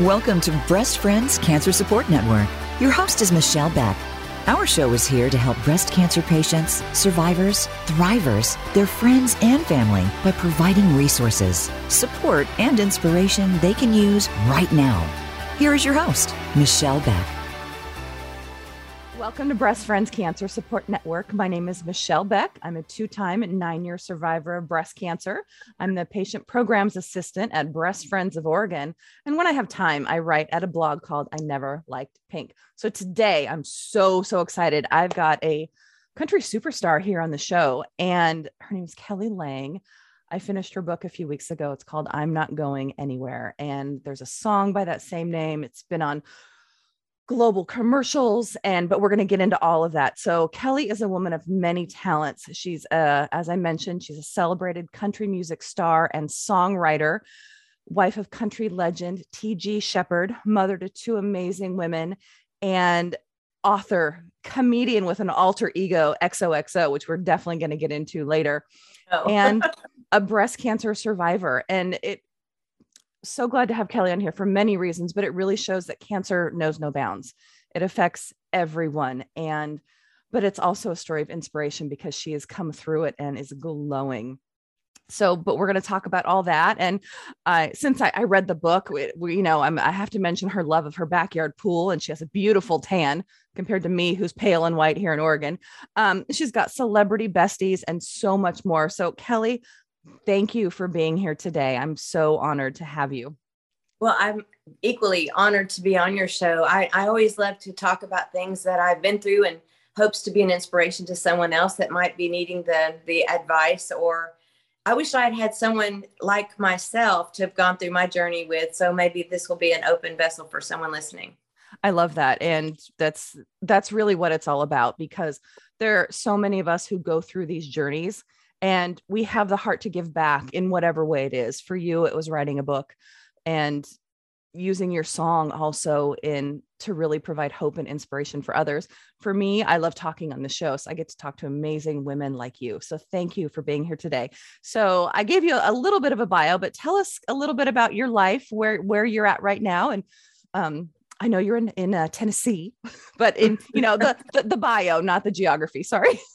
Welcome to Breast Friends Cancer Support Network. Your host is Michelle Beck. Our show is here to help breast cancer patients, survivors, thrivers, their friends, and family by providing resources, support, and inspiration they can use right now. Here is your host, Michelle Beck. Welcome to Breast Friends Cancer Support Network. My name is Michelle Beck. I'm a two time nine year survivor of breast cancer. I'm the patient programs assistant at Breast Friends of Oregon. And when I have time, I write at a blog called I Never Liked Pink. So today I'm so, so excited. I've got a country superstar here on the show, and her name is Kelly Lang. I finished her book a few weeks ago. It's called I'm Not Going Anywhere. And there's a song by that same name. It's been on global commercials and but we're going to get into all of that. So kelly is a woman of many talents. She's a, as i mentioned she's a celebrated country music star and songwriter wife of country legend tg sheppard mother to two amazing women and author comedian with an alter ego xoxo which we're definitely going to get into later oh. and a breast cancer survivor. And it so glad to have Kelly on here for many reasons, but it really shows that cancer knows no bounds. It affects everyone. And, but it's also a story of inspiration because she has come through it and is glowing. So, but we're going to talk about all that. And uh, since I, I, read the book, we, we, you know, I'm, I have to mention her love of her backyard pool, and she has a beautiful tan compared to me, who's pale and white here in Oregon. Um, she's got celebrity besties and so much more. So, Kelly, Thank you for being here today. I'm so honored to have you. Well, I'm equally honored to be on your show. I, I always love to talk about things that I've been through and hopes to be an inspiration to someone else that might be needing the the advice or I wish I had had someone like myself to have gone through my journey with. So maybe this will be an open vessel for someone listening. I love that. And that's that's really what it's all about because there are so many of us who go through these journeys and we have the heart to give back in whatever way it is. For you it was writing a book and using your song also in to really provide hope and inspiration for others. For me i love talking on the show so i get to talk to amazing women like you. So thank you for being here today. So i gave you a little bit of a bio but tell us a little bit about your life where where you're at right now. And um, I know you're in in uh, Tennessee, but in you know the, the the bio, not the geography. Sorry.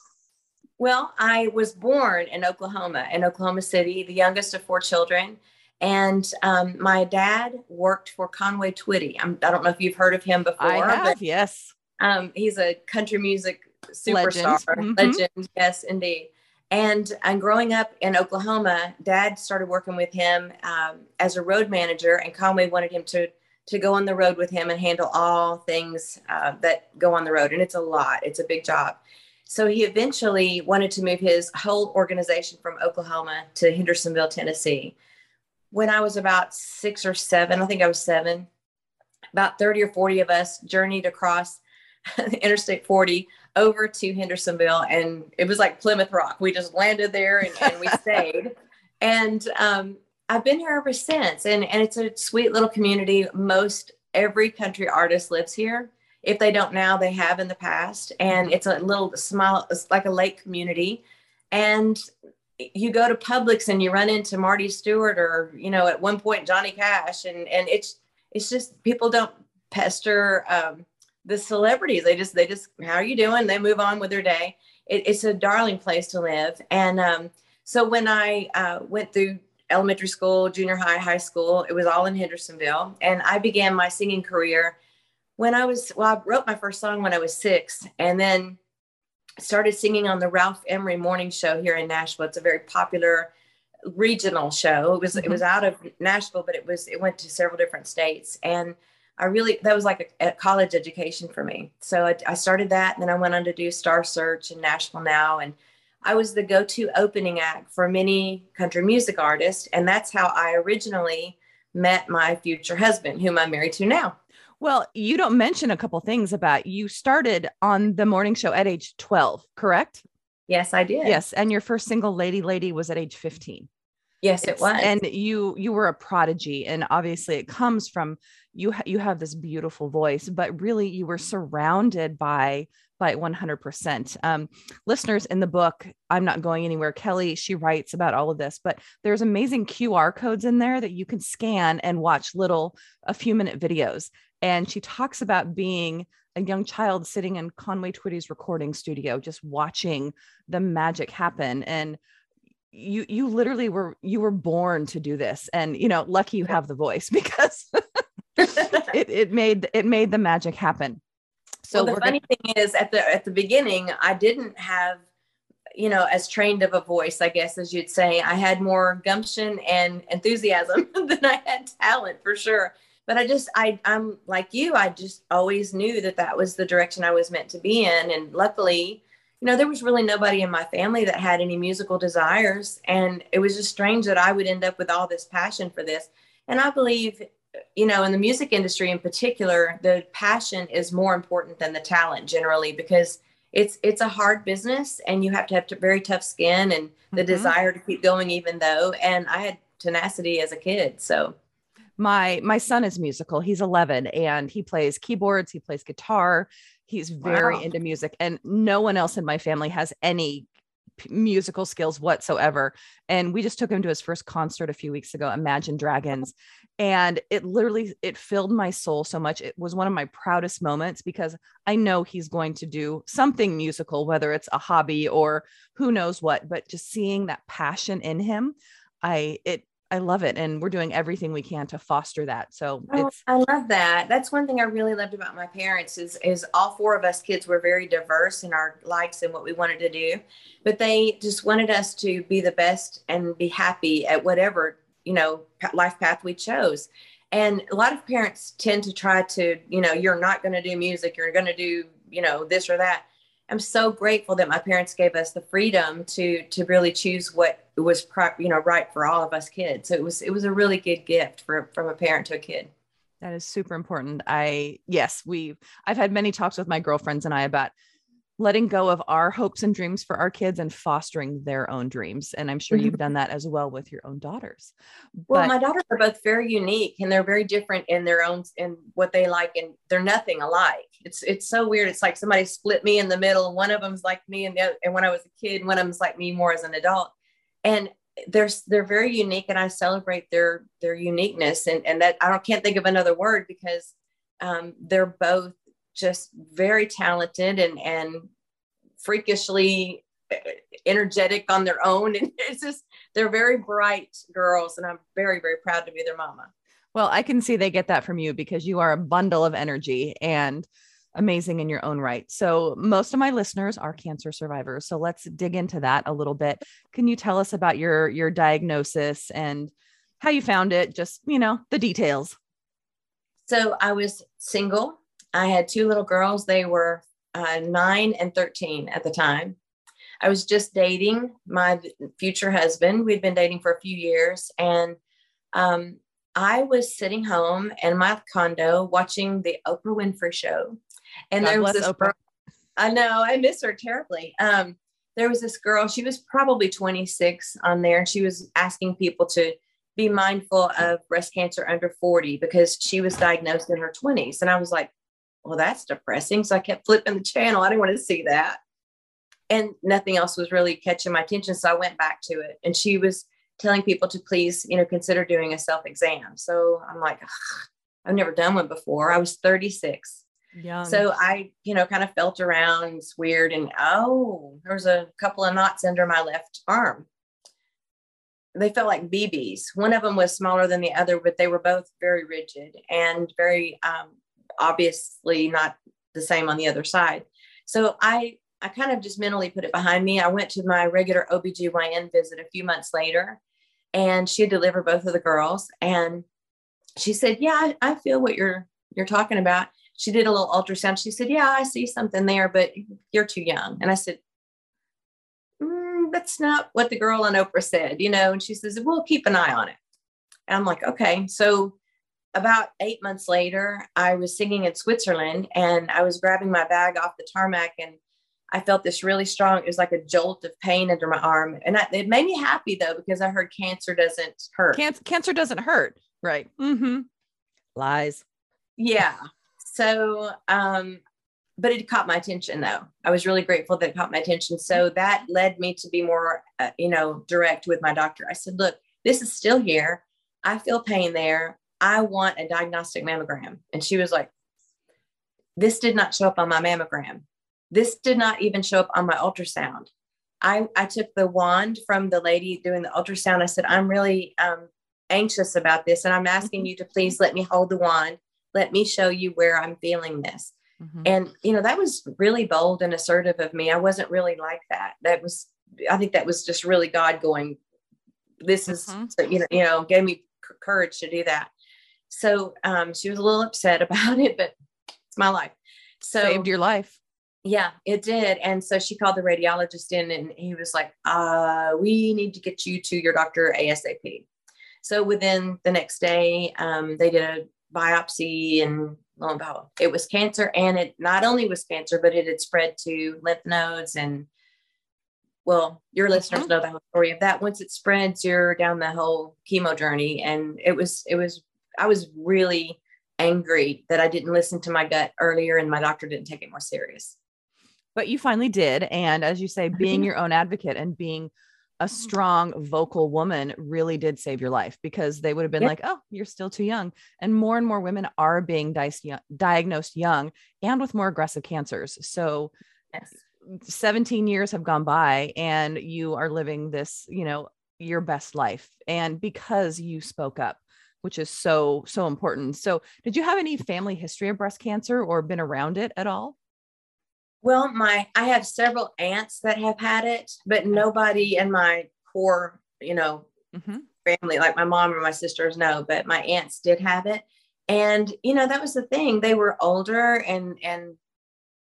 Well, I was born in Oklahoma, in Oklahoma City, the youngest of four children. And um, my dad worked for Conway Twitty. I'm, I do not know if you've heard of him before. I have, but, yes. Um, he's a country music superstar, legend. Mm-hmm. legend. Yes, indeed. And and growing up in Oklahoma, Dad started working with him um, as a road manager, and Conway wanted him to to go on the road with him and handle all things uh, that go on the road. And it's a lot. It's a big job. So he eventually wanted to move his whole organization from Oklahoma to Hendersonville, Tennessee. When I was about six or seven, I think I was seven, about 30 or 40 of us journeyed across Interstate 40 over to Hendersonville. And it was like Plymouth Rock. We just landed there and, and we stayed. And um, I've been here ever since. And, and it's a sweet little community. Most every country artist lives here if they don't now they have in the past. And mm-hmm. it's a little small it's like a lake community. And you go to Publix and you run into Marty Stuart or you know at one point Johnny Cash. And and it's it's just people don't pester um, the celebrities. They just they just how are you doing? They move on with their day. It, it's a darling place to live. And um, so when I uh, went through elementary school junior high high school it was all in Hendersonville. And I began my singing career when I was, well, I wrote my first song when I was six and then started singing on the Ralph Emery morning show here in Nashville. It's a very popular regional show. It was, mm-hmm. it was out of Nashville, but it was, it went to several different states. And I really, that was like a, a college education for me. So I, I started that. And then I went on to do Star Search and Nashville Now. And I was the go to opening act for many country music artists. And that's how I originally met my future husband, whom I'm married to now. Well, you don't mention a couple things about you started on the morning show at age 12, correct? Yes, I did. Yes, and your first single Lady Lady was at age 15. Yes, it was. And you you were a prodigy and obviously it comes from you ha- you have this beautiful voice, but really you were surrounded by by 100%. Um, listeners in the book, I'm not going anywhere. Kelly, she writes about all of this, but there's amazing QR codes in there that you can scan and watch little, a few minute videos. And she talks about being a young child sitting in Conway Twitty's recording studio, just watching the magic happen. And you you literally were you were born to do this and you know lucky you have the voice because it, it made it made the magic happen so well, the funny gonna- thing is at the at the beginning, I didn't have, you know, as trained of a voice, I guess as you'd say. I had more gumption and enthusiasm than I had talent for sure. But I just I I'm like you, I just always knew that that was the direction I was meant to be in and luckily, you know, there was really nobody in my family that had any musical desires and it was just strange that I would end up with all this passion for this. And I believe you know, in the music industry in particular, the passion is more important than the talent generally because it's it's a hard business and you have to have to very tough skin and the mm-hmm. desire to keep going even though and I had tenacity as a kid. So my my son is musical. He's 11 and he plays keyboards, he plays guitar. He's very wow. into music and no one else in my family has any musical skills whatsoever. And we just took him to his first concert a few weeks ago, Imagine Dragons. And it literally it filled my soul so much. It was one of my proudest moments because I know he's going to do something musical, whether it's a hobby or who knows what, but just seeing that passion in him, I it I love it. And we're doing everything we can to foster that. So oh, I love that. That's one thing I really loved about my parents is is all four of us kids were very diverse in our likes and what we wanted to do. But they just wanted us to be the best and be happy at whatever, you know, life path we chose. And a lot of parents tend to try to, you know, you're not going to do music, you're going to do, you know, this or that. I'm so grateful that my parents gave us the freedom to to really choose what was you know right for all of us kids. So it was it was a really good gift for from a parent to a kid. That is super important. I yes, we I've had many talks with my girlfriends and I about letting go of our hopes and dreams for our kids and fostering their own dreams. And I'm sure you've mm-hmm. done that as well with your own daughters. Well, but- my daughters are both very unique and they're very different in their own in what they like, and they're nothing alike. It's it's so weird. It's like somebody split me in the middle. One of them's like me, and the other, and when I was a kid, one of them's like me more as an adult. And they're they're very unique, and I celebrate their their uniqueness. And and that I don't can't think of another word because um, they're both just very talented and and freakishly energetic on their own. And it's just they're very bright girls and i'm very very proud to be their mama. Well i can see they get that from you because you are a bundle of energy and amazing in your own right. So most of my listeners are cancer survivors. So let's dig into that a little bit. Can you tell us about your your diagnosis and how you found it? Just you know the details. So i was single I had two little girls. They were uh, nine and 13 at the time. I was just dating my future husband. We'd been dating for a few years. And um, I was sitting home in my condo watching the Oprah Winfrey show. And God there was this Oprah. Girl, I know, I miss her terribly. Um, there was this girl, she was probably 26 on there. And she was asking people to be mindful of breast cancer under 40 because she was diagnosed in her 20s. And I was like, well, that's depressing. So I kept flipping the channel. I didn't want to see that. And nothing else was really catching my attention. So I went back to it. And she was telling people to please, you know, consider doing a self exam. So I'm like, I've never done one before. I was 36. Yeah. So I, you know, kind of felt around. It's weird. And oh, there was a couple of knots under my left arm. They felt like BBs. One of them was smaller than the other, but they were both very rigid and very um, obviously not the same on the other side. So I I kind of just mentally put it behind me. I went to my regular OBGYN visit a few months later and she had delivered both of the girls and she said, "Yeah, I, I feel what you're you're talking about." She did a little ultrasound. She said, "Yeah, I see something there, but you're too young." And I said, mm, "That's not what the girl on Oprah said, you know." And she says, "We'll keep an eye on it." And I'm like, "Okay." So about eight months later, I was singing in Switzerland and I was grabbing my bag off the tarmac and I felt this really strong, it was like a jolt of pain under my arm. And I, it made me happy though, because I heard cancer doesn't hurt. Cancer, cancer doesn't hurt. Right. Mm-hmm. Lies. Yeah. So um, but it caught my attention though. I was really grateful that it caught my attention. So that led me to be more, uh, you know, direct with my doctor. I said, look, this is still here. I feel pain there. I want a diagnostic mammogram. And she was like, this did not show up on my mammogram. This did not even show up on my ultrasound. I, I took the wand from the lady doing the ultrasound. I said, I'm really um, anxious about this. And I'm asking mm-hmm. you to please let me hold the wand. Let me show you where I'm feeling this. Mm-hmm. And, you know, that was really bold and assertive of me. I wasn't really like that. That was, I think that was just really God going, this is, mm-hmm. you know, you know, gave me courage to do that. So um, she was a little upset about it, but it's my life. So saved your life. Yeah, it did. And so she called the radiologist in and he was like, uh, we need to get you to your doctor ASAP. So within the next day, um, they did a biopsy and lo and behold, it was cancer. And it not only was cancer, but it had spread to lymph nodes and well, your listeners mm-hmm. know the whole story of that. Once it spreads, you're down the whole chemo journey. And it was, it was, I was really angry that I didn't listen to my gut earlier and my doctor didn't take it more serious. But you finally did. And as you say, being your own advocate and being a mm-hmm. strong vocal woman really did save your life because they would have been yep. like, oh, you're still too young. And more and more women are being di- diagnosed young and with more aggressive cancers. So, yes. 17 years have gone by and you are living this, you know, your best life. And because you spoke up, which is so, so important. So, did you have any family history of breast cancer or been around it at all? Well, my I have several aunts that have had it, but nobody in my core, you know, mm-hmm. family, like my mom or my sisters, no. But my aunts did have it, and you know that was the thing. They were older, and and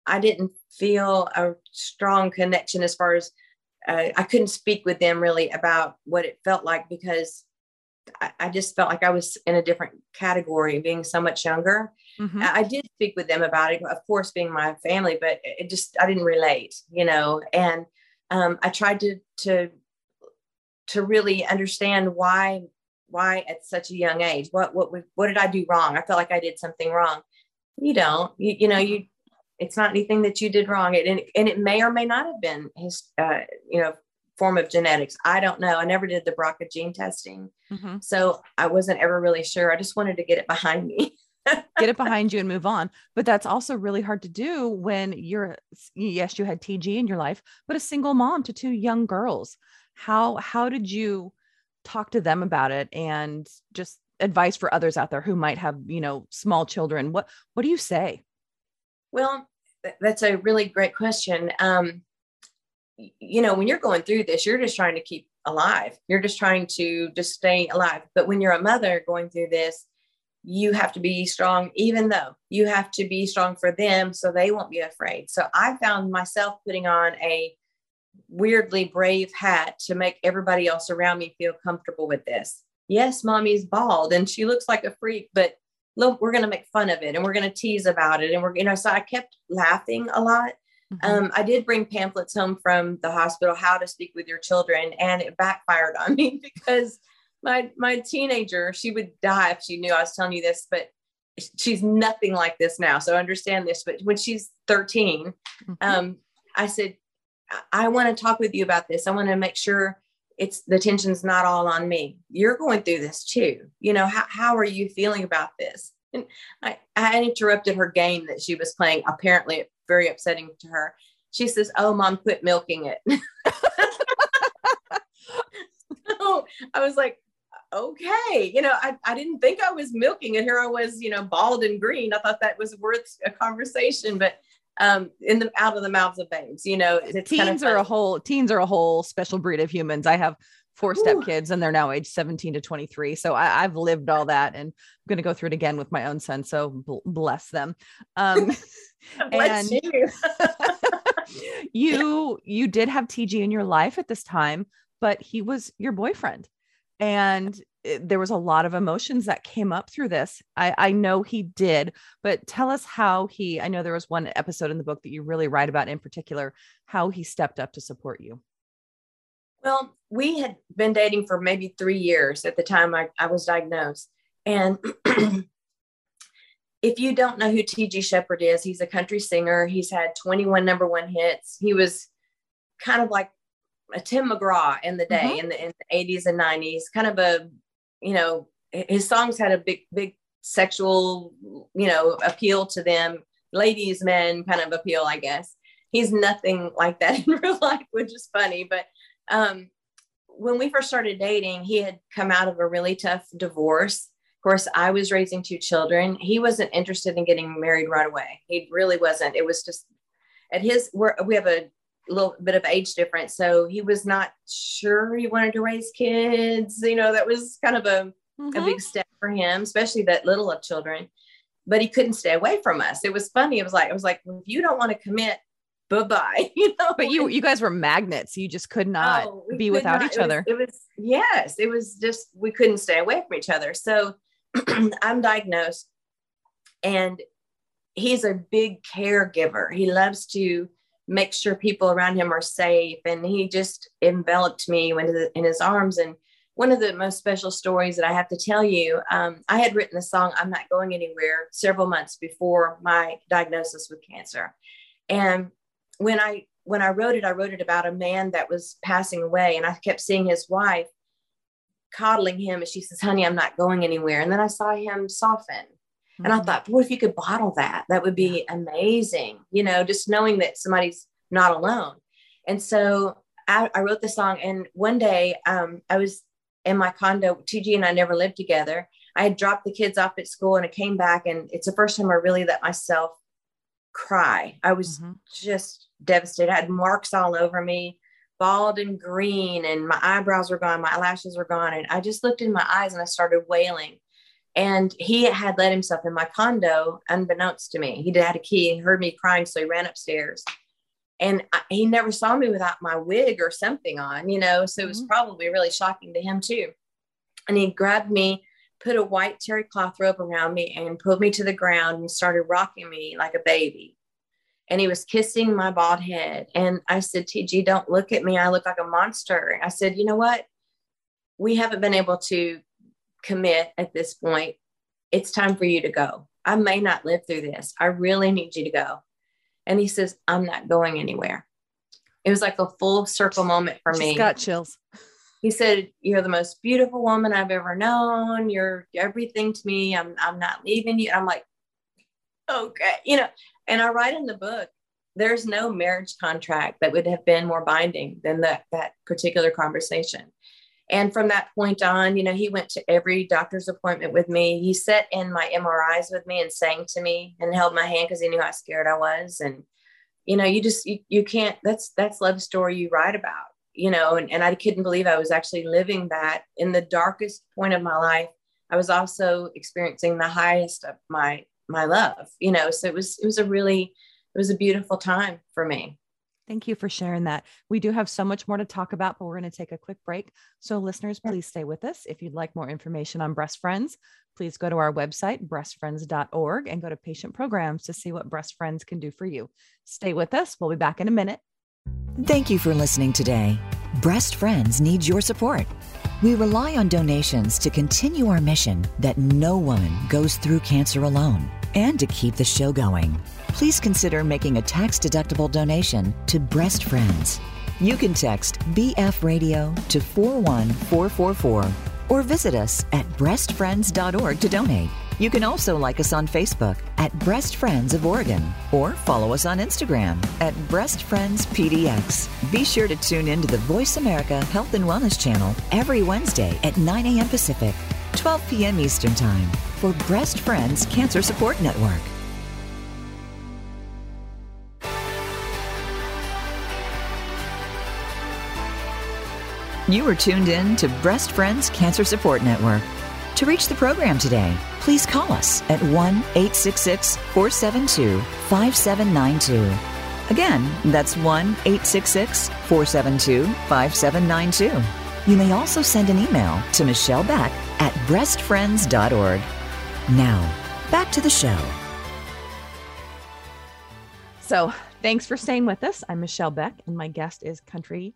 I didn't feel a strong connection as far as uh, I couldn't speak with them really about what it felt like because I, I, just felt like I was in a different category, being so much younger. Mm-hmm. I, I did speak with them about it, of course, being my family, but it just I didn't relate, you know. And um, I tried to to to really understand why why at such a young age what what what did i do wrong i felt like i did something wrong you don't you, you know you it's not anything that you did wrong it, and, and it may or may not have been his uh, you know form of genetics. I don't know. I never did the BRCA gene testing. Mm-hmm. So I wasn't ever really sure. I just wanted to get it behind me. get it behind you and move on. But that's also really hard to do when you're, yes, you had TG in your life, but a single mom to two young girls. How, how did you talk to them about it and just advice for others out there who might have, you know, small children? What, what do you say? Well, that's a really great question. Um, you know, when you're going through this, you're just trying to keep alive. You're just trying to just stay alive. But when you're a mother going through this, you have to be strong, even though you have to be strong for them so they won't be afraid. So I found myself putting on a weirdly brave hat to make everybody else around me feel comfortable with this. Yes, mommy's bald and she looks like a freak, but look, we're going to make fun of it and we're going to tease about it. And we're, you know, so I kept laughing a lot Mm-hmm. Um, I did bring pamphlets home from the hospital, how to speak with your children, and it backfired on me because my my teenager, she would die if she knew I was telling you this, but she's nothing like this now. So understand this. But when she's 13, mm-hmm. um, I said, I, I want to talk with you about this. I want to make sure it's the tension's not all on me. You're going through this too. You know, how, how are you feeling about this? And I, I interrupted her game that she was playing. Apparently, very upsetting to her. She says, "Oh, mom, quit milking it." so I was like, "Okay, you know, I, I didn't think I was milking it. Here I was, you know, bald and green. I thought that was worth a conversation, but." um in the out of the mouths of babes you know teens kind of are a whole teens are a whole special breed of humans i have four step kids and they're now age 17 to 23 so I, have lived all that and i'm going to go through it again with my own son so bl- bless them. Um bless and you. you you did have tg in your life at this time but he was your boyfriend. And it, there was a lot of emotions that came up through this. I, I know he did but tell us how he i know there was one episode in the book that you really write about in particular how he stepped up to support you well, we had been dating for maybe three years at the time I, I was diagnosed. And if you don't know who T.G. Sheppard is, he's a country singer. He's had 21 number one hits. He was kind of like a Tim McGraw in the day, mm-hmm. in, the, in the 80s and 90s, kind of a, you know, his songs had a big, big sexual, you know, appeal to them, ladies, men kind of appeal, I guess. He's nothing like that in real life, which is funny. But um, when we first started dating, he had come out of a really tough divorce. Of course, I was raising two children. He wasn't interested in getting married right away. He really wasn't. It was just at his, we're, we have a little bit of age difference. So he was not sure he wanted to raise kids. You know, that was kind of a, mm-hmm. a big step for him, especially that little of children. But he couldn't stay away from us. It was funny. It was like, I was like, if you don't want to commit, bye bye. You know, but you you guys were magnets. You just could not oh, be without not. each it other. Was, it was yes, it was just we couldn't stay away from each other. So I'm diagnosed, and he's a big caregiver. He loves to make sure people around him are safe. And he just enveloped me in his arms. And one of the most special stories that I have to tell you, um, I had written the song "I'm Not Going Anywhere" several months before my diagnosis with cancer, and when I when I wrote it, I wrote it about a man that was passing away, and I kept seeing his wife coddling him, and she says, "Honey, I'm not going anywhere." And then I saw him soften, and I mm-hmm. thought, boy, if you could bottle that, that would be amazing. You know, just knowing that somebody's not alone. And so I, I wrote the song. And one day um, I was in my condo. TG and I never lived together. I had dropped the kids off at school and I came back. And it's the first time I really let myself cry. I was mm-hmm. just devastated. I had marks all over me, bald and green, and my eyebrows were gone, my eyelashes were gone. And I just looked in my eyes and I started wailing. And he had let himself in my condo unbeknownst to me. He had a key and heard me crying. So he ran upstairs. And I, he never saw me without my wig or something on, you know. So it was mm-hmm. probably really shocking to him too. And he grabbed me, put a white terry cloth robe around me, and pulled me to the ground and started rocking me like a baby. And he was kissing my bald head. And I said, TG, don't look at me. I look like a monster. I said, you know what? We haven't been able to commit at this point. It's time for you to go. I may not live through this. I really need you to go. And he says, I'm not going anywhere. It was like a full circle moment for me. Got chills. He said, You're the most beautiful woman I've ever known. You're everything to me. I'm I'm not leaving you. I'm like, okay, you know, and I write in the book, there's no marriage contract that would have been more binding than that that particular conversation. And from that point on, you know, he went to every doctor's appointment with me. He sat in my MRIs with me and sang to me and held my hand because he knew how scared I was. And, you know, you just, you, you can't, that's, that's love story you write about, you know, and, and I couldn't believe I was actually living that in the darkest point of my life. I was also experiencing the highest of my, my love, you know, so it was, it was a really, it was a beautiful time for me. Thank you for sharing that. We do have so much more to talk about, but we're going to take a quick break. So, listeners, please stay with us. If you'd like more information on Breast Friends, please go to our website, breastfriends.org, and go to patient programs to see what Breast Friends can do for you. Stay with us. We'll be back in a minute. Thank you for listening today. Breast Friends needs your support. We rely on donations to continue our mission that no woman goes through cancer alone and to keep the show going please consider making a tax deductible donation to Breast Friends. You can text BF Radio to 41444 or visit us at breastfriends.org to donate. You can also like us on Facebook at Breast Friends of Oregon or follow us on Instagram at Breast Friends PDX. Be sure to tune in to the Voice America Health and Wellness channel every Wednesday at 9 a.m. Pacific, 12 p.m. Eastern Time for Breast Friends Cancer Support Network. You are tuned in to Breast Friends Cancer Support Network. To reach the program today, please call us at 1 866 472 5792. Again, that's 1 866 472 5792. You may also send an email to Michelle Beck at breastfriends.org. Now, back to the show. So, thanks for staying with us. I'm Michelle Beck, and my guest is country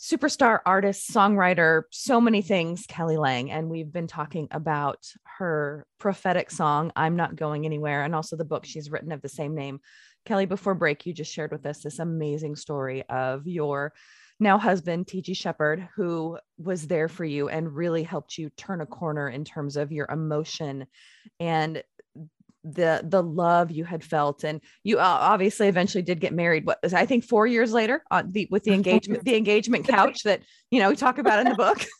superstar artist, songwriter, so many things, Kelly Lang. And we've been talking about her prophetic song, I'm Not Going Anywhere, and also the book she's written of the same name. Kelly, before break, you just shared with us this amazing story of your now husband, TG Sheppard, who was there for you and really helped you turn a corner in terms of your emotion and the the love you had felt. And you obviously eventually did get married what was i think four years later on uh, the with the engagement the engagement couch that you know we talk about in the book.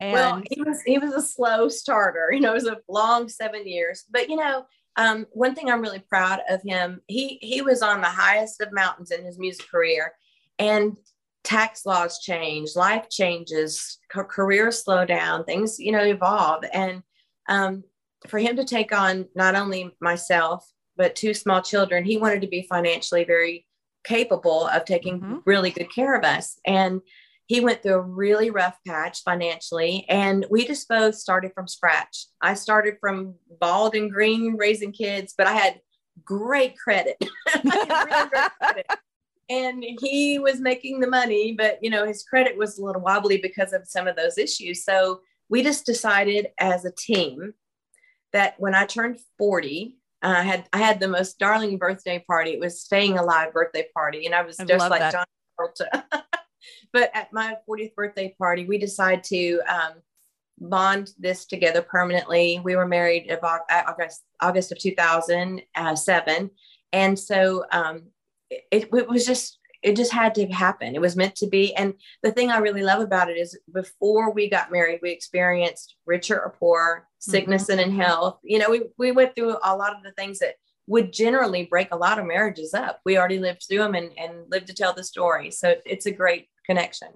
And well he was he was a slow starter you know it was a long seven years. But you know um, one thing i'm really proud of him he he was on the highest of mountains in his music career. And tax laws change life changes careers slow down things you know evolve and um, for him to take on not only myself but two small children he wanted to be financially very capable of taking mm-hmm. really good care of us and he went through a really rough patch financially and we just both started from scratch i started from bald and green raising kids but i had great credit, really great credit. And he was making the money but you know his credit was a little wobbly because of some of those issues so we just decided as a team that when I turned 40, uh, I had I had the most darling birthday party. It was staying alive birthday party, and I was I just like that. John Travolta. but at my 40th birthday party, we decided to um, bond this together permanently. We were married in August August of 2007, and so um, it, it was just it just had to happen. It was meant to be. And the thing I really love about it is before we got married, we experienced richer or poor, sickness mm-hmm. and in health. You know, we, we went through a lot of the things that would generally break a lot of marriages up. We already lived through them and, and lived to tell the story. So it's a great connection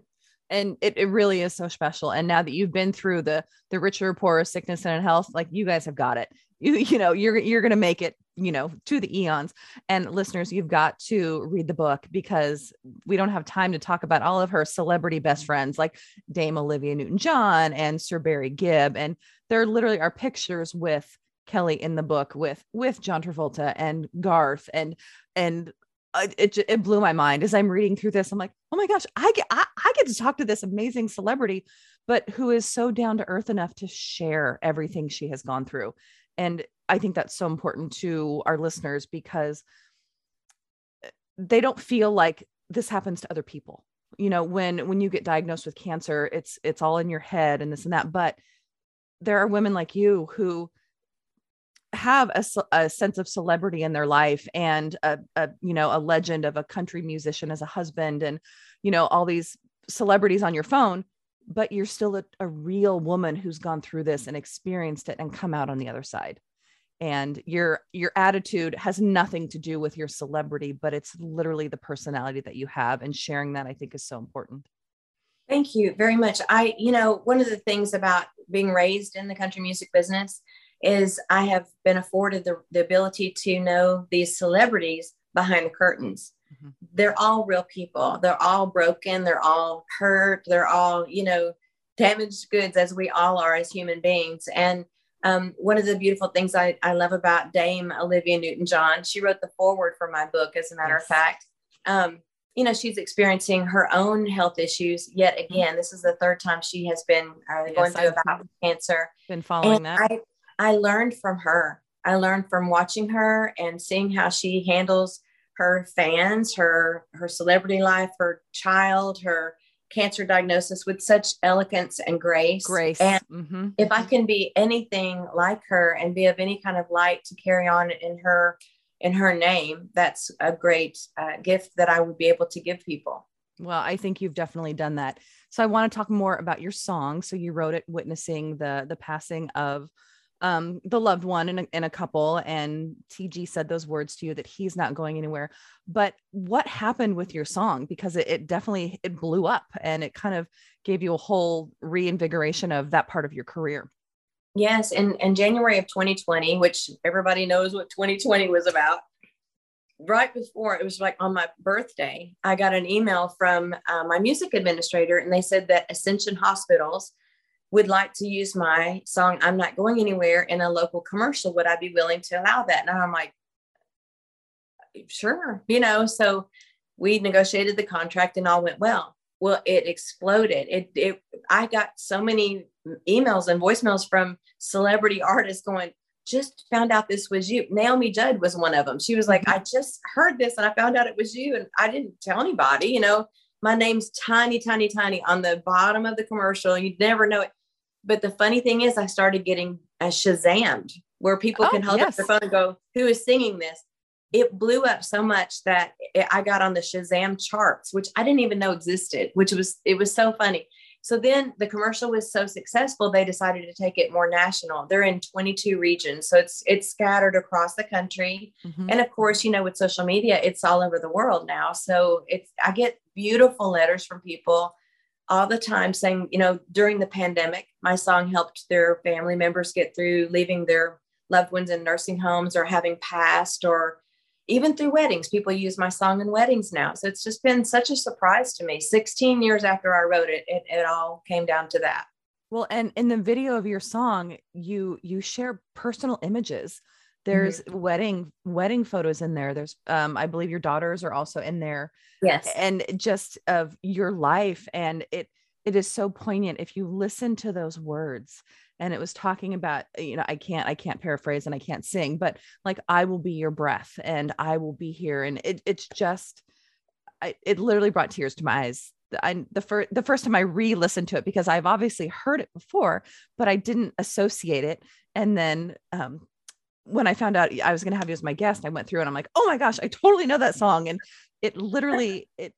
and it, it really is so special and now that you've been through the the richer poor sickness and in health like you guys have got it you you know you're you're going to make it you know to the eons and listeners you've got to read the book because we don't have time to talk about all of her celebrity best friends like dame olivia newton-john and sir barry gibb and there literally are pictures with kelly in the book with with john travolta and garth and and it, it blew my mind as I'm reading through this. I'm like, oh my gosh, I get I, I get to talk to this amazing celebrity, but who is so down to earth enough to share everything she has gone through. And I think that's so important to our listeners because they don't feel like this happens to other people. You know, when when you get diagnosed with cancer, it's it's all in your head and this and that. But there are women like you who have a, a, sense of celebrity in their life and a, a, you know a legend of a country musician as a husband and you know all these celebrities on your phone but you're still a, a real woman who's gone through this mm. and experienced it and come out on the other side. And your your attitude has nothing to do with your celebrity but it's literally the personality that you have and sharing that i think is so important. Thank you very much. I you know one of the things about being raised in the country music business is I have been afforded the, the ability to know these celebrities behind the curtains. Mm-hmm. They're all real people. They're all broken. They're all hurt. They're all, you know, damaged goods as we all are as human beings. And um, one of the beautiful things I, I love about Dame Olivia Newton John, she wrote the foreword for my book, as a matter yes. of fact. Um, you know, she's experiencing her own health issues yet mm-hmm. again. This is the third time she has been uh, yes, going through I've a bout of cancer. Been following and that. I, I learned from her. I learned from watching her and seeing how she handles her fans, her her celebrity life, her child, her cancer diagnosis with such elegance and grace. Grace. And mm-hmm. if I can be anything like her and be of any kind of light to carry on in her in her name, that's a great uh, gift that I would be able to give people. Well, I think you've definitely done that. So I want to talk more about your song. So you wrote it witnessing the the passing of um, the loved one in a, a couple and tg said those words to you that he's not going anywhere. But what happened with your song? Because it, it definitely it blew up and it kind of gave you a whole reinvigoration of that part of your career. Yes in, in january of 2020 which everybody knows what 2020 was about right before it was like on my birthday i got an email from uh, my music administrator and they said that ascension hospitals would like to use my song i'm not going anywhere in a local commercial would i be willing to allow that and i'm like sure you know so we negotiated the contract and all went well well, it exploded. It, it, I got so many emails and voicemails from celebrity artists going, just found out this was you. Naomi Judd was one of them. She was like, mm-hmm. I just heard this and I found out it was you. And I didn't tell anybody, you know, my name's tiny, tiny, tiny on the bottom of the commercial. You'd never know it. But the funny thing is, I started getting a Shazammed where people oh, can hold yes. up their phone and go, Who is singing this? It blew up so much that it, I got on the Shazam charts, which I didn't even know existed, which was, it was so funny. So then the commercial was so successful, they decided to take it more national. They're in 22 regions, so it's it's scattered across the country. Mm-hmm. And of course, you know, with social media, it's all over the world now. So it's I get beautiful letters from people all the time saying, you know, during the pandemic, my song helped their family members get through leaving their loved ones in nursing homes or having passed or even through weddings. People use my song in weddings now. So it's just been such a surprise to me. 16 years after i wrote it it, it all came down to that. Well and in the video of your song you you share personal images there's mm-hmm. wedding wedding photos in there. There's um i believe your daughters are also in there. Yes. And just of your life. And it it is so poignant if you listen to those words. And it was talking about you know i can't i can't paraphrase and i can't sing but like i will be your breath and i will be here. And it, it's just I, it literally brought tears to my eyes. I, the first the first time I re-listened to it because I've obviously heard it before, but I didn't associate it. And then um, when I found out I was going to have you as my guest, I went through and I'm like, oh my gosh, I totally know that song, and it literally it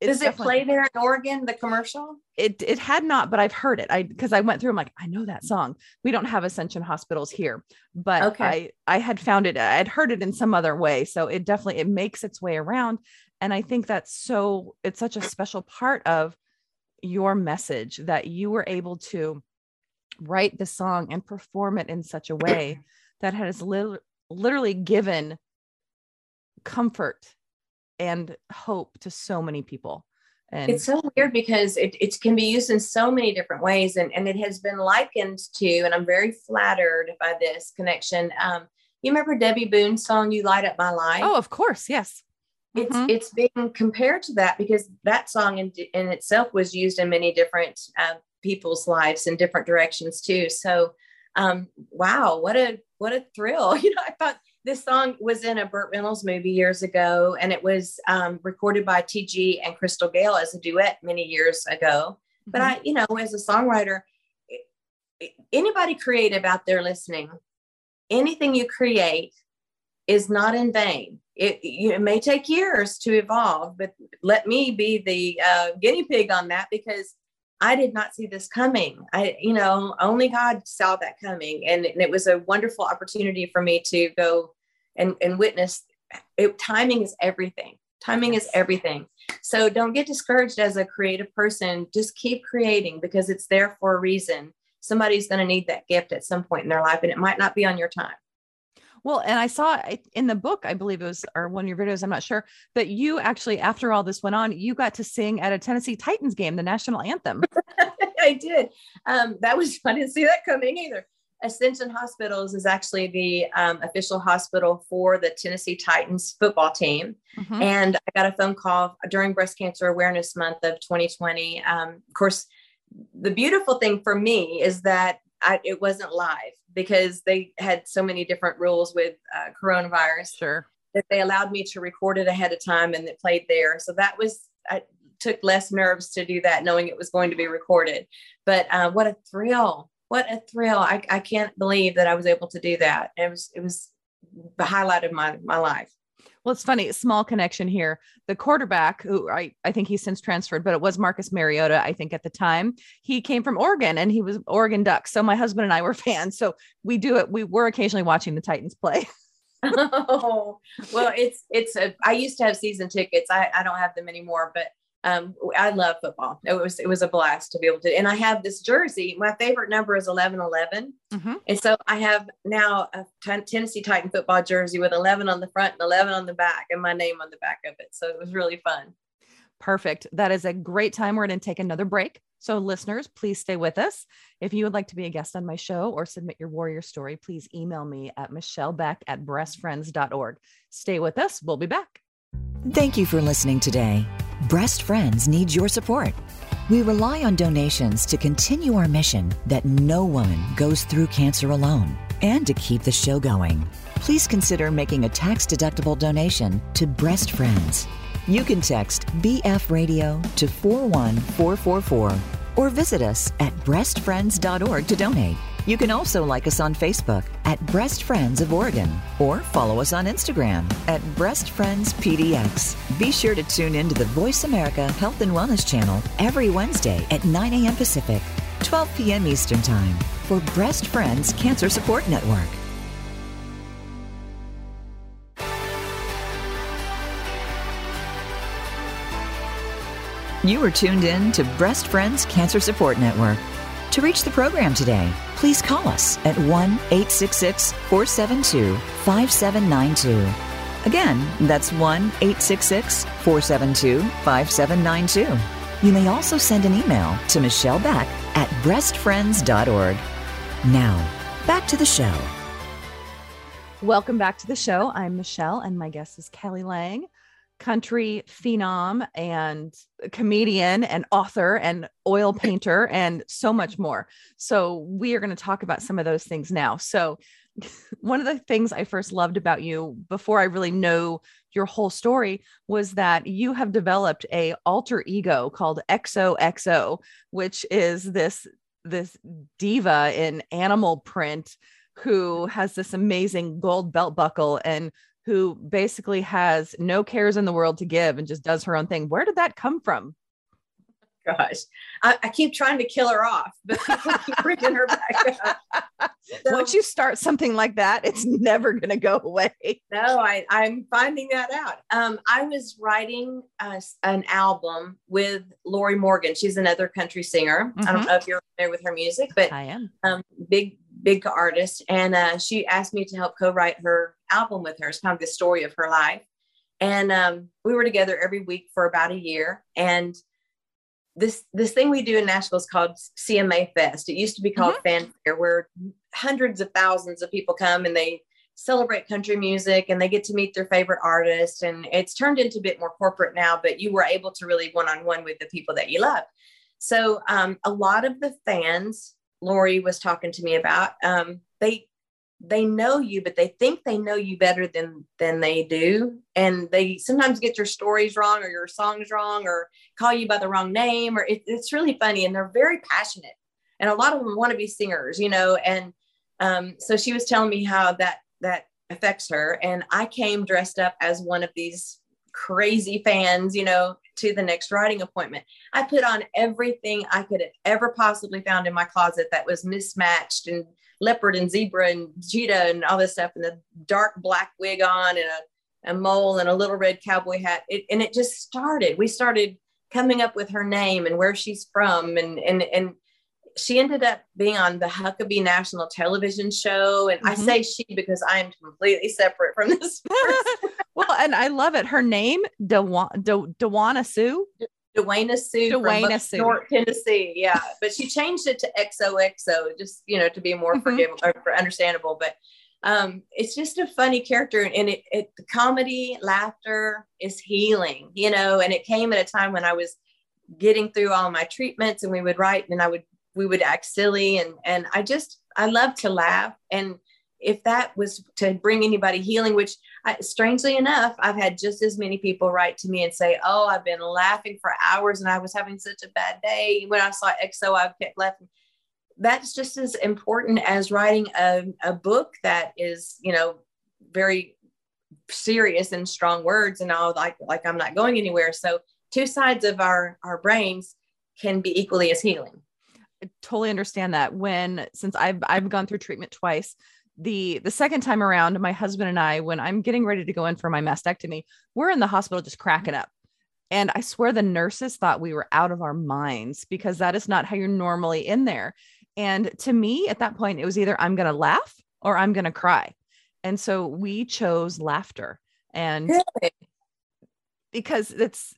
does it play there in Oregon, the commercial? It it had not, but I've heard it. I because I went through, I'm like, I know that song. We don't have Ascension hospitals here, but okay. I I had found it, I had heard it in some other way. So it definitely it makes its way around. And I think that's so it's such a special part of your message that you were able to write the song and perform it in such a way that has li- literally given comfort and hope to so many people. And it's so weird because it, it can be used in so many different ways. And, and it has been likened to, and I'm very flattered by this connection. Um, you remember Debby Boone's song, You Light Up My Life? Oh, of course. Yes. It's, mm-hmm. it's being compared to that because that song in, in itself was used in many different uh, people's lives in different directions too. So, um, wow, what a, what a thrill. You know, I thought this song was in a Burt Reynolds movie years ago, and it was um, recorded by TG and Crystal Gayle as a duet many years ago. Mm-hmm. But I, you know, as a songwriter, anybody creative out there listening, anything you create is not in vain. It, it may take years to evolve, but let me be the uh, guinea pig on that because I did not see this coming. I, you know, only God saw that coming. And, and it was a wonderful opportunity for me to go and, and witness it, timing is everything. Timing is everything. So don't get discouraged as a creative person. Just keep creating because it's there for a reason. Somebody's going to need that gift at some point in their life, and it might not be on your time. Well, and I saw in the book, I believe it was, or one of your videos, I'm not sure, that you actually, after all this went on, you got to sing at a Tennessee Titans game, the national anthem. I did. Um, that was, I didn't see that coming either. Ascension Hospitals is actually the um, official hospital for the Tennessee Titans football team. Mm-hmm. And I got a phone call during Breast Cancer Awareness Month of 2020. Um, of course, the beautiful thing for me is that I, it wasn't live because they had so many different rules with uh, coronavirus. Sure. That they allowed me to record it ahead of time and it played there. So that was, I took less nerves to do that, knowing it was going to be recorded. But uh, what a thrill what a thrill. I, I can't believe that I was able to do that. It was, it was the highlight of my, my life. Well, it's funny, small connection here. The quarterback, who I, I think he's since transferred, but it was Marcus Mariota, I think at the time. He came from Oregon and he was Oregon Ducks. So my husband and I were fans. So we do it. We were occasionally watching the Titans play. oh, well, it's, it's, a, I used to have season tickets. I, I don't have them anymore, but um, I love football. It was it was a blast to be able to. And I have this jersey. My favorite number is eleven eleven, mm-hmm. and so I have now a t- Tennessee Titan football jersey with eleven on the front and eleven on the back, and my name on the back of it. So it was really fun. Perfect. That is a great time. We're going to take another break. So, listeners, please stay with us. If you would like to be a guest on my show or submit your warrior story, please email me at michellebeck at breastfriends.org. Stay with us. We'll be back. Thank you for listening today. Breast Friends needs your support. We rely on donations to continue our mission that no woman goes through cancer alone and to keep the show going. Please consider making a tax deductible donation to Breast Friends. You can text BF Radio to 41444 or visit us at breastfriends.org to donate. You can also like us on Facebook at Breast Friends of Oregon or follow us on Instagram at Breast Friends PDX. Be sure to tune in to the Voice America Health and Wellness channel every Wednesday at 9 a.m. Pacific, 12 p.m. Eastern Time for Breast Friends Cancer Support Network. You are tuned in to Breast Friends Cancer Support Network. To reach the program today, please call us at 1 866 472 5792. Again, that's 1 866 472 5792. You may also send an email to Michelle Beck at breastfriends.org. Now, back to the show. Welcome back to the show. I'm Michelle, and my guest is Kelly Lang country phenom and comedian and author and oil painter and so much more. So, we are going to talk about some of those things now. So, one of the things I first loved about you before I really know your whole story was that you have developed a alter ego called XOXO, which is this this diva in animal print who has this amazing gold belt buckle and who basically has no cares in the world to give and just does her own thing. Where did that come from? Gosh, I, I keep trying to kill her off, but keep bringing her back up. So, Once you start something like that, it's never going to go away. No, I, I'm finding that out. Um, I was writing uh, an album with Lorrie Morgan. She's another country singer. Mm-hmm. I don't mm-hmm. know if you're familiar with her music, but I am. Um, big big artist, and uh, she asked me to help co-write her album with her. It's kind of the story of her life, and um, we were together every week for about a year. And this this thing we do in Nashville is called CMA Fest. It used to be called mm-hmm. Fanfare, where hundreds of thousands of people come and they celebrate country music and they get to meet their favorite artist. And it's turned into a bit more corporate now, but you were able to really one on one with the people that you love. So um, a lot of the fans Lorrie was talking to me about. Um, they they know you, but they think they know you better than than they do, and they sometimes get your stories wrong or your songs wrong or call you by the wrong name. Or it, it's really funny, and they're very passionate, and a lot of them want to be singers, you know. And um, so she was telling me how that that affects her, and I came dressed up as one of these crazy fans, you know, to the next writing appointment. I put on everything I could have ever possibly found in my closet that was mismatched and leopard and zebra and cheetah and all this stuff, and the dark black wig on and a, a mole and a little red cowboy hat. It, and it just started. We started coming up with her name and where she's from and and and she ended up being on the Huckabee National Television Show. And mm-hmm. I say she because I am completely separate from this. person. well, and I love it. Her name, Dewana, De- Dewana Sue. Dwayna Sue Dwayna Sue. North Tennessee. Yeah. But she changed it to XOXO just, you know, to be more mm-hmm. forgivable or understandable. But um, it's just a funny character and it, it, the comedy, laughter is healing, you know, and it came at a time when I was getting through all my treatments and we would write and I would we would act silly and and i just i love to laugh. And if that was to bring anybody healing which I, strangely enough i've had just as many people write to me and say oh i've been laughing for hours and i was having such a bad day when i saw xo i kept laughing. That's just as important as writing a, a book that is you know very serious and strong words and all like like i'm not going anywhere. So two sides of our our brains can be equally as healing totally understand that when since I've I've gone through treatment twice the the second time around my husband and I when I'm getting ready to go in for my mastectomy we're in the hospital just cracking up. And I swear the nurses thought we were out of our minds because that is not how you're normally in there. And to me at that point it was either I'm going to laugh or I'm going to cry. And so we chose laughter. And really? because it's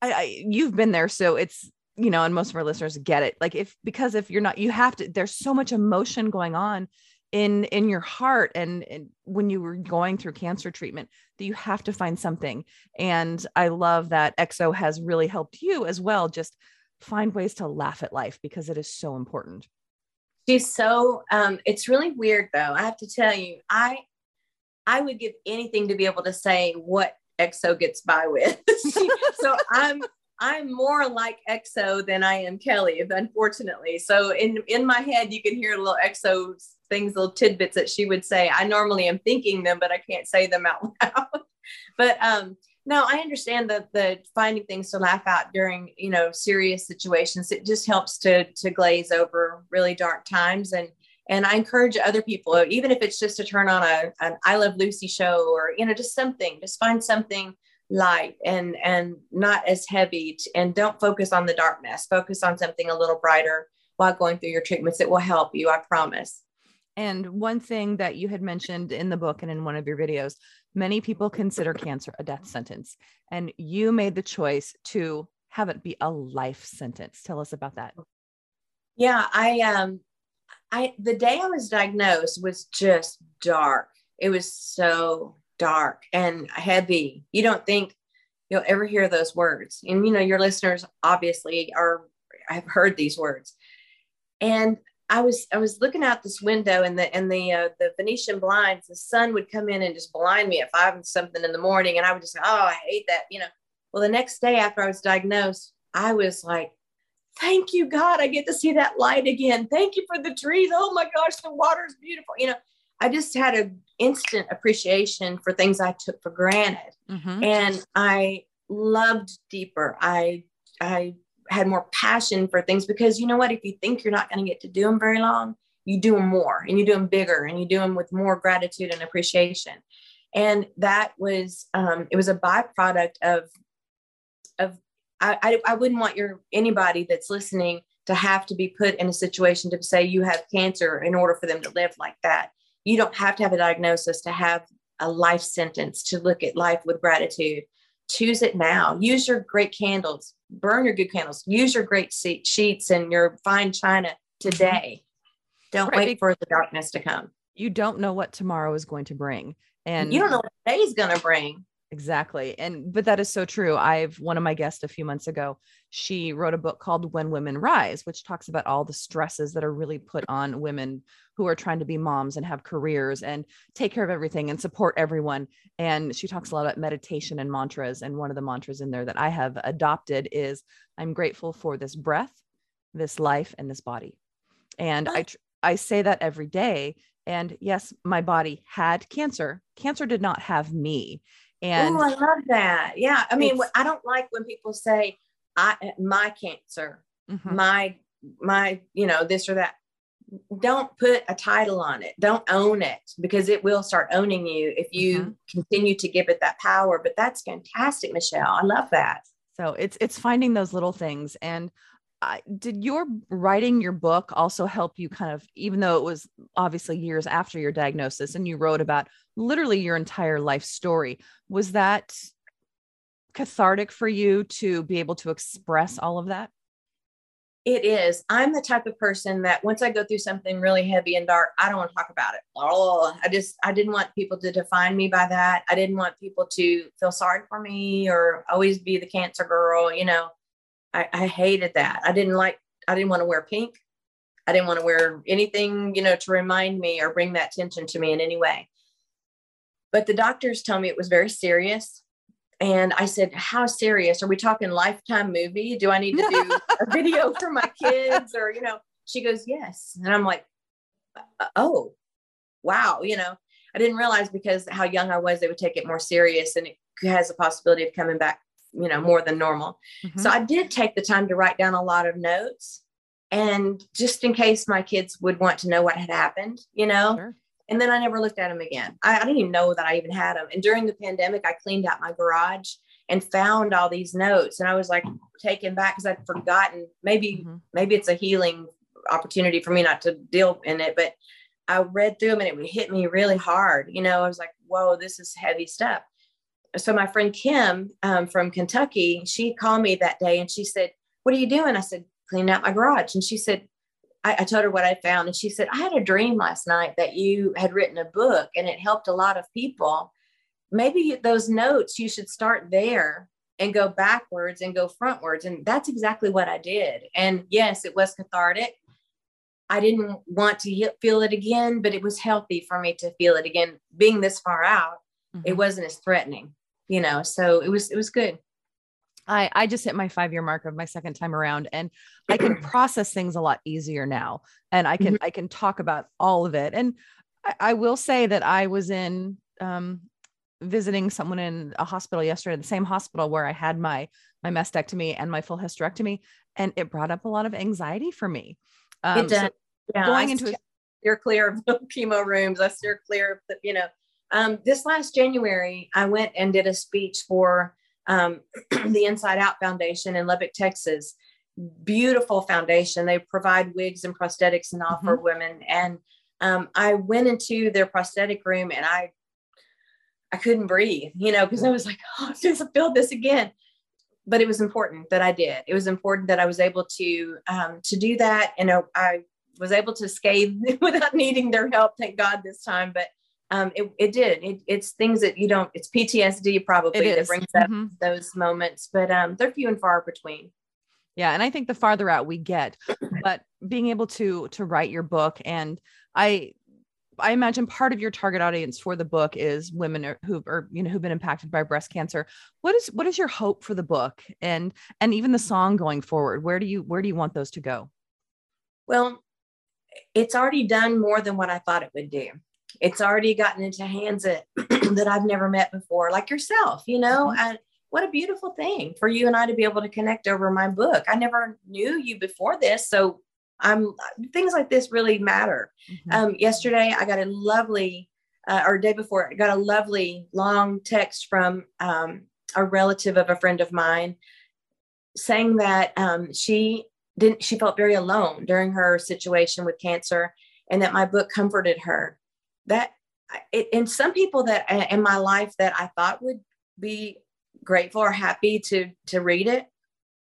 I, I, you've been there so it's you know, and most of our listeners get it. Like if because if you're not, you have to, there's so much emotion going on in in your heart and, and, when you were going through cancer treatment that you have to find something. And i love that XO has really helped you as well just find ways to laugh at life because it is so important. She's so um it's really weird though i have to tell you i i would give anything to be able to say what XO gets by with. So i'm I'm more like XO than I am Kelly, unfortunately. So in in my head, you can hear little XO things, little tidbits that she would say. I normally am thinking them, but I can't say them out loud. but um, no, I understand that the finding things to laugh at during you know serious situations. It just helps to to glaze over really dark times and. And I encourage other people, even if it's just to turn on a an I Love Lucy show or you know just something, just find something light and and not as heavy and don't focus on the darkness. Focus on something a little brighter while going through your treatments. It will help you i promise. And one thing that you had mentioned in the book and in one of your videos many people consider cancer a death sentence and you made the choice to have it be a life sentence. Tell us about that. Yeah i um i the day i was diagnosed was just dark. It was so dark and heavy. You don't think you'll ever hear those words. And you know, your listeners obviously are have heard these words. And I was I was looking out this window and the and the uh, the Venetian blinds. The sun would come in and just blind me at five and something in the morning, and I would just say, oh I hate that you know. Well, the next day after I was diagnosed, I was like, "Thank you, God! I get to see that light again. Thank you for the trees. Oh my gosh, the water is beautiful." You know, I just had an instant appreciation for things I took for granted. Mm-hmm. And I loved deeper. I, I had more passion for things because you know what? If you think you're not going to get to do them very long, you do them more and you do them bigger and you do them with more gratitude and appreciation. And that was, um, it was a byproduct of, of, I, I, I wouldn't want your anybody that's listening to have to be put in a situation to say you have cancer in order for them to live like that you don't have to have a diagnosis to have a life sentence to look at life with gratitude. Choose it now. Use your great candles. Burn your good candles. Use your great sheets and your fine china today. Mm-hmm. Don't right. wait for the darkness to come. You don't know what tomorrow is going to bring. And you don't know what today's going to bring Exactly. And but that is so true. I've one of my guests a few months ago, she wrote a book called When Women Rise, which talks about all the stresses that are really put on women who are trying to be moms and have careers and take care of everything and support everyone. And she talks a lot about meditation and mantras. And one of the mantras in there that I have adopted is I'm grateful for this breath, this life, and this body. And I I say that every day. And yes, my body had cancer. Cancer did not have me and Ooh, I love that. Yeah. I mean, I don't like when people say, I, my cancer, mm-hmm. my, my, you know, this or that. Don't put a title on it. Don't own it because it will start owning you if you mm-hmm. continue to give it that power. But that's fantastic, Michelle. I love that. So it's it's finding those little things. And I, did your writing your book also help you kind of even though it was obviously years after your diagnosis and you wrote about literally your entire life story was that cathartic for you to be able to express all of that? It is. I'm the type of person that once i go through something really heavy and dark i don't want to talk about it. Oh i just i didn't want people to define me by that. I didn't want people to feel sorry for me or always be the cancer girl you know I, I hated that. I didn't like, I didn't want to wear pink. I didn't want to wear anything, you know, to remind me or bring that tension to me in any way. But the doctors told me it was very serious. And I said, How serious? Are we talking lifetime movie? Do I need to do a video for my kids? Or, you know, she goes, Yes. And I'm like, uh, Oh, wow. You know, I didn't realize because how young I was, they would take it more serious and it has a possibility of coming back you know more than normal. Mm-hmm. so i did take the time to write down a lot of notes and just in case my kids would want to know what had happened you know? Sure. and then i never looked at them again. I, I, didn't even know that i even had them and during the pandemic i cleaned out my garage and found all these notes. And i was like taken back because i'd forgotten. Maybe mm-hmm. maybe it's a healing opportunity for me not to deal in it but i read through them and it would hit me really hard. You know i was like whoa this is heavy stuff so my friend Kim um, from Kentucky, she called me that day and she said, "What are you doing?" I said, "Cleaning out my garage." And she said, I, I told her what I found, and she said, I had a dream last night that you had written a book and it helped a lot of people. Maybe those notes, you should start there and go backwards and go frontwards. And that's exactly what I did. And yes, it was cathartic. I didn't want to feel it again, but it was healthy for me to feel it again. Being this far out, mm-hmm. it wasn't as threatening, you know. So it was it was good. I, I just hit my five year mark of my second time around and I can process things a lot easier now. And I can, mm-hmm. I can talk about all of it. And I, I will say that I was in, um, visiting someone in a hospital yesterday, the same hospital where I had my, my mastectomy and my full hysterectomy. And it brought up a lot of anxiety for me. Um, it does. So yeah, going into steer clear of the chemo rooms. I steer clear of the, you know, um, this last January, I went and did a speech for um, the Inside Out Foundation in Lubbock, Texas. Beautiful foundation. They provide wigs and prosthetics and all mm-hmm. for women. And um, I went into their prosthetic room and I I couldn't breathe, you know, because I was like, oh, I just feel this again. But it was important that I did. It was important that I was able to um, to do that, and I was able to scathe without needing their help. Thank God this time. But um, it, it did. It, it's things that you don't, it's PTSD probably that brings up mm-hmm. those moments, but um, they're few and far between. Yeah. And I think the farther out we get, but being able to, to write your book and I, I imagine part of your target audience for the book is women who are, you know, who've been impacted by breast cancer. What is, what is your hope for the book and, and even the song going forward? Where do you, where do you want those to go? Well, it's already done more than what I thought it would do it's already gotten into hands that that I've never met before, like yourself, you know, mm-hmm. and what a beautiful thing for you and I to be able to connect over my book. I never knew you before this. So I'm things like this really matter. Mm-hmm. Um, yesterday I got a lovely, uh, or day before, I got a lovely long text from um, a relative of a friend of mine saying that um, she didn't, she felt very alone during her situation with cancer and that my book comforted her that it, and some people that uh, in my life that I thought would be grateful or happy to to read it,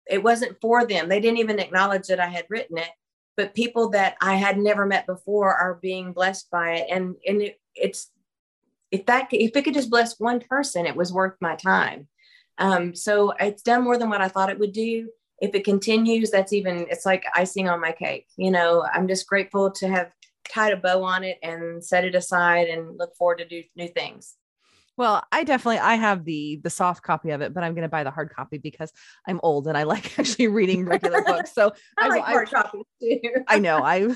it wasn't for them. They didn't even acknowledge that I had written it. But people that I had never met before are being blessed by it, and and it, it's if that if it could just bless one person, it was worth my time. Um, so it's done more than what I thought it would do. If it continues, that's even it's like icing on my cake. You know, I'm just grateful to have tied a bow on it and set it aside and look forward to do new things. Well, I definitely I have the the soft copy of it, but I'm going to buy the hard copy because I'm old and I like actually reading regular books. So I, I like hard copies too. I know I,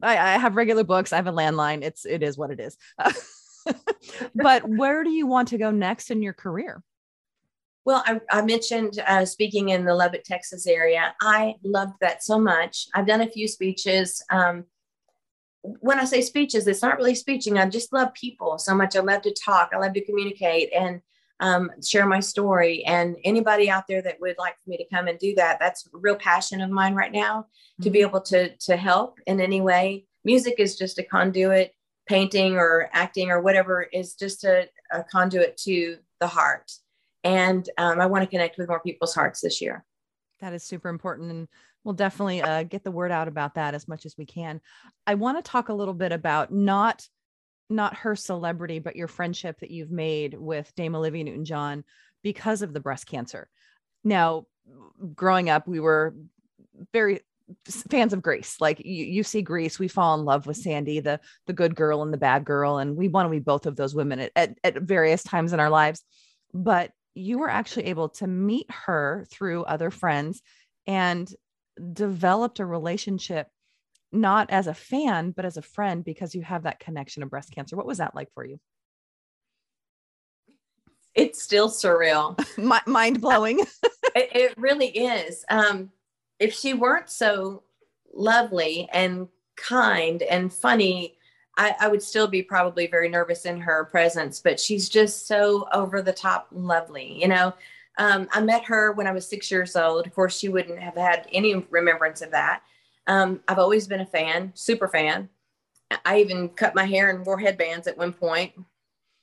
I, I have regular books. I have a landline. It's it is what it is. but where do you want to go next in your career? Well, I, I mentioned uh, speaking in the Lubbock, Texas area. I loved that so much. I've done a few speeches. Um, when I say speeches, it's not really speeching. I just love people so much. I love to talk. I love to communicate and um, share my story. And anybody out there that would like for me to come and do that, that's a real passion of mine right now mm-hmm. to be mm-hmm. able to to help in any way. Music is just a conduit. Painting or acting or whatever is just a, a conduit to the heart. And um, I want to connect with more people's hearts this year. That is super important. And we'll definitely uh, get the word out about that as much as we can. I want to talk a little bit about not not her celebrity, but your friendship that you've made with Dame Olivia Newton John because of the breast cancer. Now, growing up, we were very fans of Grease. Like you, you see Grease, we fall in love with Sandy, the the good girl and the bad girl, and we want to be both of those women at, at, at various times in our lives. But you were actually able to meet her through other friends and developed a relationship not as a fan but as a friend because you have that connection of breast cancer. What was that like for you? It's still surreal. Mind blowing it, it, really is. Um, if she weren't so lovely and kind and funny I, I, would still be probably very nervous in her presence but she's just so over the top lovely you know um, I met her when I was six years old. Of course, she wouldn't have had any remembrance of that. Um, I've always been a fan, super fan. I even cut my hair and wore headbands at one point.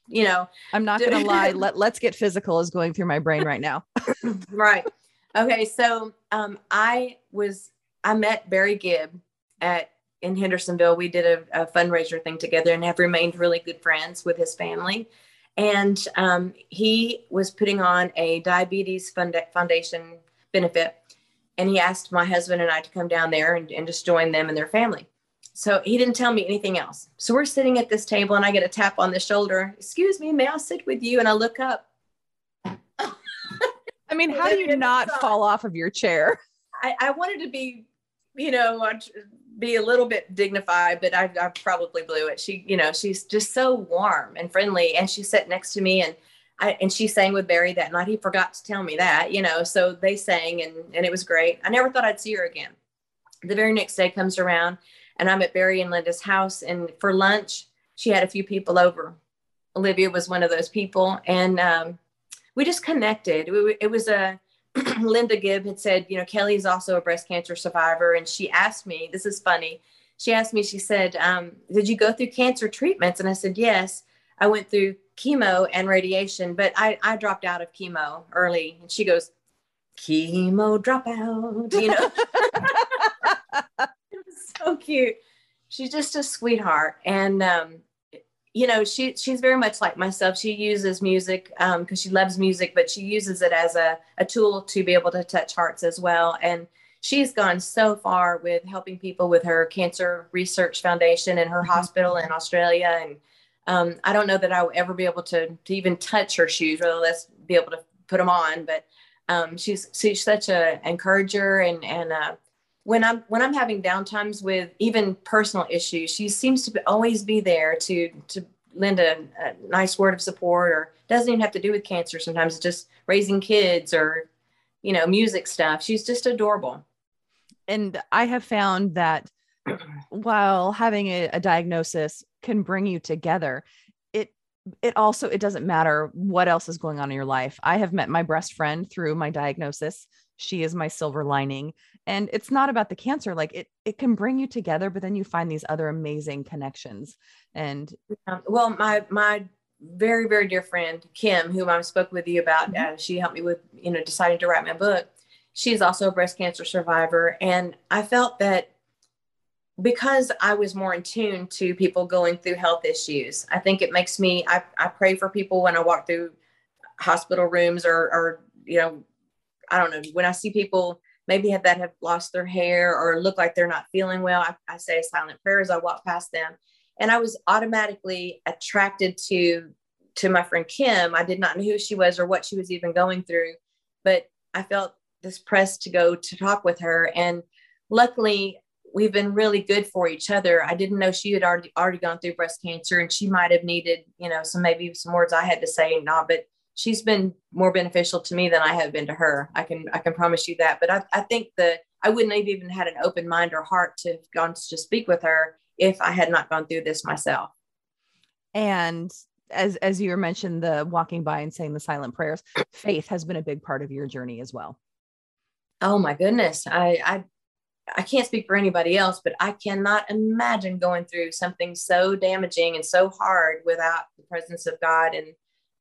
You know, I'm not going to lie. Let, let's get physical is going through my brain right now. right. Okay. So um, I was, I met Barry Gibb at in Hendersonville. We did a, a fundraiser thing together and have remained really good friends with his family. And um, he was putting on a diabetes fund- foundation benefit. And he asked my husband and I to come down there and, and just join them and their family. So he didn't tell me anything else. So we're sitting at this table and I get a tap on the shoulder. Excuse me, may I sit with you? And I look up. I mean, how do you not fall off of your chair? I, I wanted to be, you know, be a little bit dignified, but I, I probably blew it. She, you know, she's just so warm and friendly. And she sat next to me and I, and she sang with Barry that night. He forgot to tell me that, you know, so they sang and, and it was great. I never thought I'd see her again. The very next day comes around and I'm at Barry and Linda's house. And for lunch, she had a few people over. Olivia was one of those people, and um, we just connected. It was a Linda Gibb had said, you know, Kelly is also a breast cancer survivor, and she asked me. This is funny. She asked me. She said, um, "Did you go through cancer treatments?" And I said, "Yes. I went through chemo and radiation, but I, I dropped out of chemo early." And she goes, "Chemo dropout," you know. It was so cute. She's just a sweetheart. And, um, you know, she, she's very much like myself. She uses music because um, she loves music, but she uses it as a, a tool to be able to touch hearts as well. And she's gone so far with helping people with her cancer research foundation and her mm-hmm. hospital in Australia. And um, I don't know that I will ever be able to, to even touch her shoes, really let's be able to put them on. But um, she's, she's such an encourager and, and uh, when I'm when I'm having downtimes with even personal issues, she seems to be, always be there to to lend a, a, nice word of support, or doesn't even have to do with cancer. Sometimes it's just raising kids or you know music stuff. She's just adorable. And I have found that while having a, a diagnosis can bring you together, it it also it doesn't matter what else is going on in your life. I have met my best friend through my diagnosis she is my silver lining and it's not about the cancer like it it can bring you together but then you find these other amazing connections and well my my very very dear friend kim whom i spoke with you about mm-hmm. uh, she helped me with you know deciding to write my book she's also a breast cancer survivor and i felt that because i was more in tune to people going through health issues i think it makes me i, I pray for people when i walk through hospital rooms or or you know I don't know, when I see people maybe have that have lost their hair or look like they're not feeling well, I, I say a silent prayer as I walk past them. And I was automatically attracted to to my friend Kim. I did not know who she was or what she was even going through, but I felt this press to go to talk with her. And luckily, we've been really good for each other. I didn't know she had already already gone through breast cancer, and she might have needed, you know, some maybe some words I had to say, not, but she's been more beneficial to me than I have been to her. I can I can promise you that. But I, I think that I wouldn't have even had an open mind or heart to have gone to speak with her if I had not gone through this myself. And as as you mentioned, the walking by and saying the silent prayers, faith has been a big part of your journey as well. Oh my goodness. I I I can't speak for anybody else, but I cannot imagine going through something so damaging and so hard without the presence of God and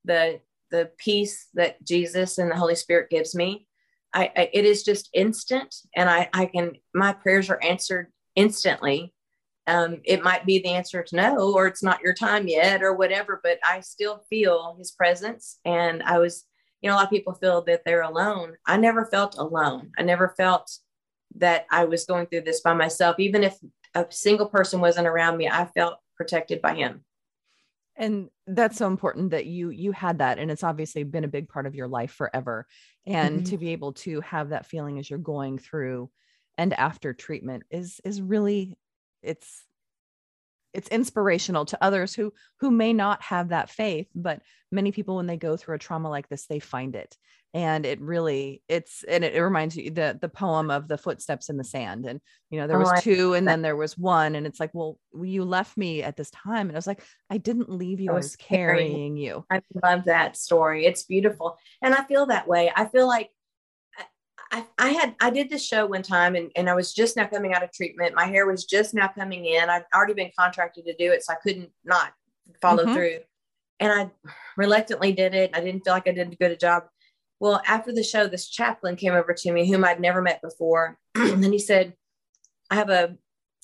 the the peace that Jesus and the Holy Spirit gives me. I, I, it is just instant and I, I can my prayers are answered instantly. Um, it might be the answer to no or it's not your time yet or whatever but i still feel his presence and i was you know a lot of people feel that they're alone. I never felt alone. I never felt that i was going through this by myself. Even if a single person wasn't around me i felt protected by him and that's so important that you you had that and it's obviously been a big part of your life forever and mm-hmm. to be able to have that feeling as you're going through and after treatment is is really it's it's inspirational to others who who may not have that faith but many people when they go through a trauma like this they find it and it really it's and it, it reminds you the the poem of the footsteps in the sand and you know there was oh, two and then there was one and it's like well you left me at this time and i was like i didn't leave you i was, I was carrying, carrying you i love that story it's beautiful and i feel that way i feel like I, I had I did this show one time and, and I was just now coming out of treatment. My hair was just now coming in. I'd already been contracted to do it, so I couldn't not follow mm-hmm. through. And I reluctantly did it. I didn't feel like I did a good job. Well, after the show, this chaplain came over to me, whom I'd never met before, and he said, "I have a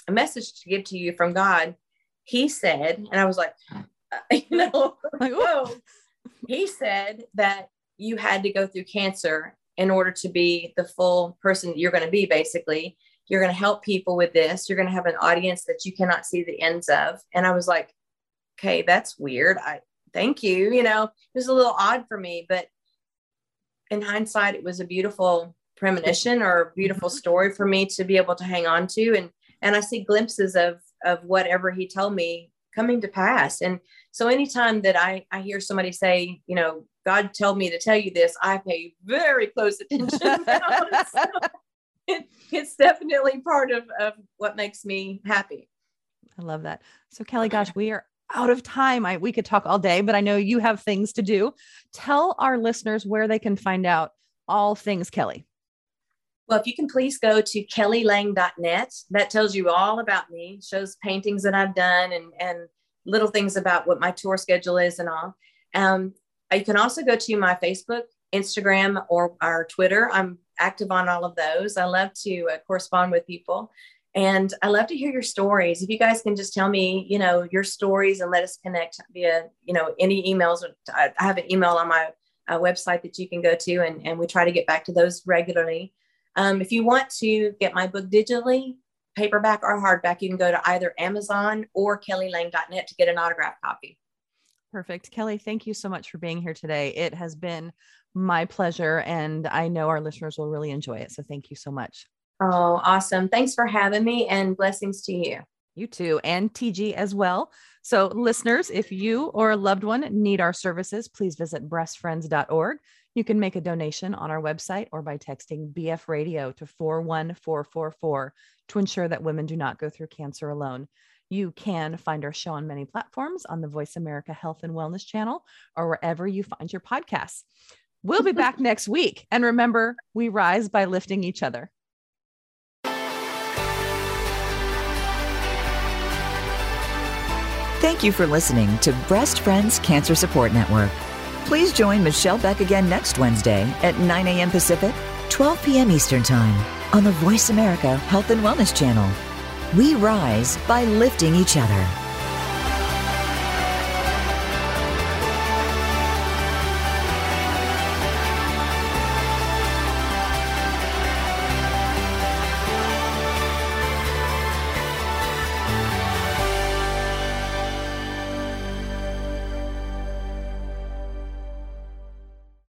a message to give to you from God. He said, and I was like, you know, like, whoa. He said that you had to go through cancer in order to be the full person you're going to be, basically. You're going to help people with this. You're going to have an audience that you cannot see the ends of. And I was like, okay, that's weird. I thank you. You know, it was a little odd for me, but in hindsight, it was a beautiful premonition or a beautiful mm-hmm. story for me to be able to hang on to. And and I see glimpses of of whatever he told me coming to pass. And so anytime that I, I hear somebody say, you know, God told me to tell you this, I pay very close attention. so it, it's definitely part of, of what makes me happy. I love that. So Kelly, gosh, we are out of time. I we could talk all day, but I know you have things to do. Tell our listeners where they can find out all things Kelly. Well, if you can please go to kellylang.net, that tells you all about me, shows paintings that I've done and, and little things about what my tour schedule is and all. Um, you can also go to my Facebook, Instagram, or our Twitter. I'm active on all of those. I love to uh, correspond with people. And I love to hear your stories. If you guys can just tell me, you know, your stories and let us connect via, you know, any emails. I have an email on my uh, website that you can go to, and, and we try to get back to those regularly. Um, if you want to get my book digitally, paperback or hardback, you can go to either Amazon or kellylang.net to get an autograph copy. Perfect. Kelly, thank you so much for being here today. It has been my pleasure, and I know our listeners will really enjoy it. So thank you so much. Oh, awesome. Thanks for having me and blessings to you. You too, and TG as well. So, listeners, if you or a loved one need our services, please visit breastfriends.org. You can make a donation on our website or by texting BF Radio to 41444 to ensure that women do not go through cancer alone. You can find our show on many platforms on the Voice America Health and Wellness channel or wherever you find your podcasts. We'll be back next week. And remember, we rise by lifting each other. Thank you for listening to Breast Friends Cancer Support Network. Please join Michelle Beck again next Wednesday at 9 a.m. Pacific, 12 p.m. Eastern Time on the Voice America Health and Wellness Channel. We rise by lifting each other.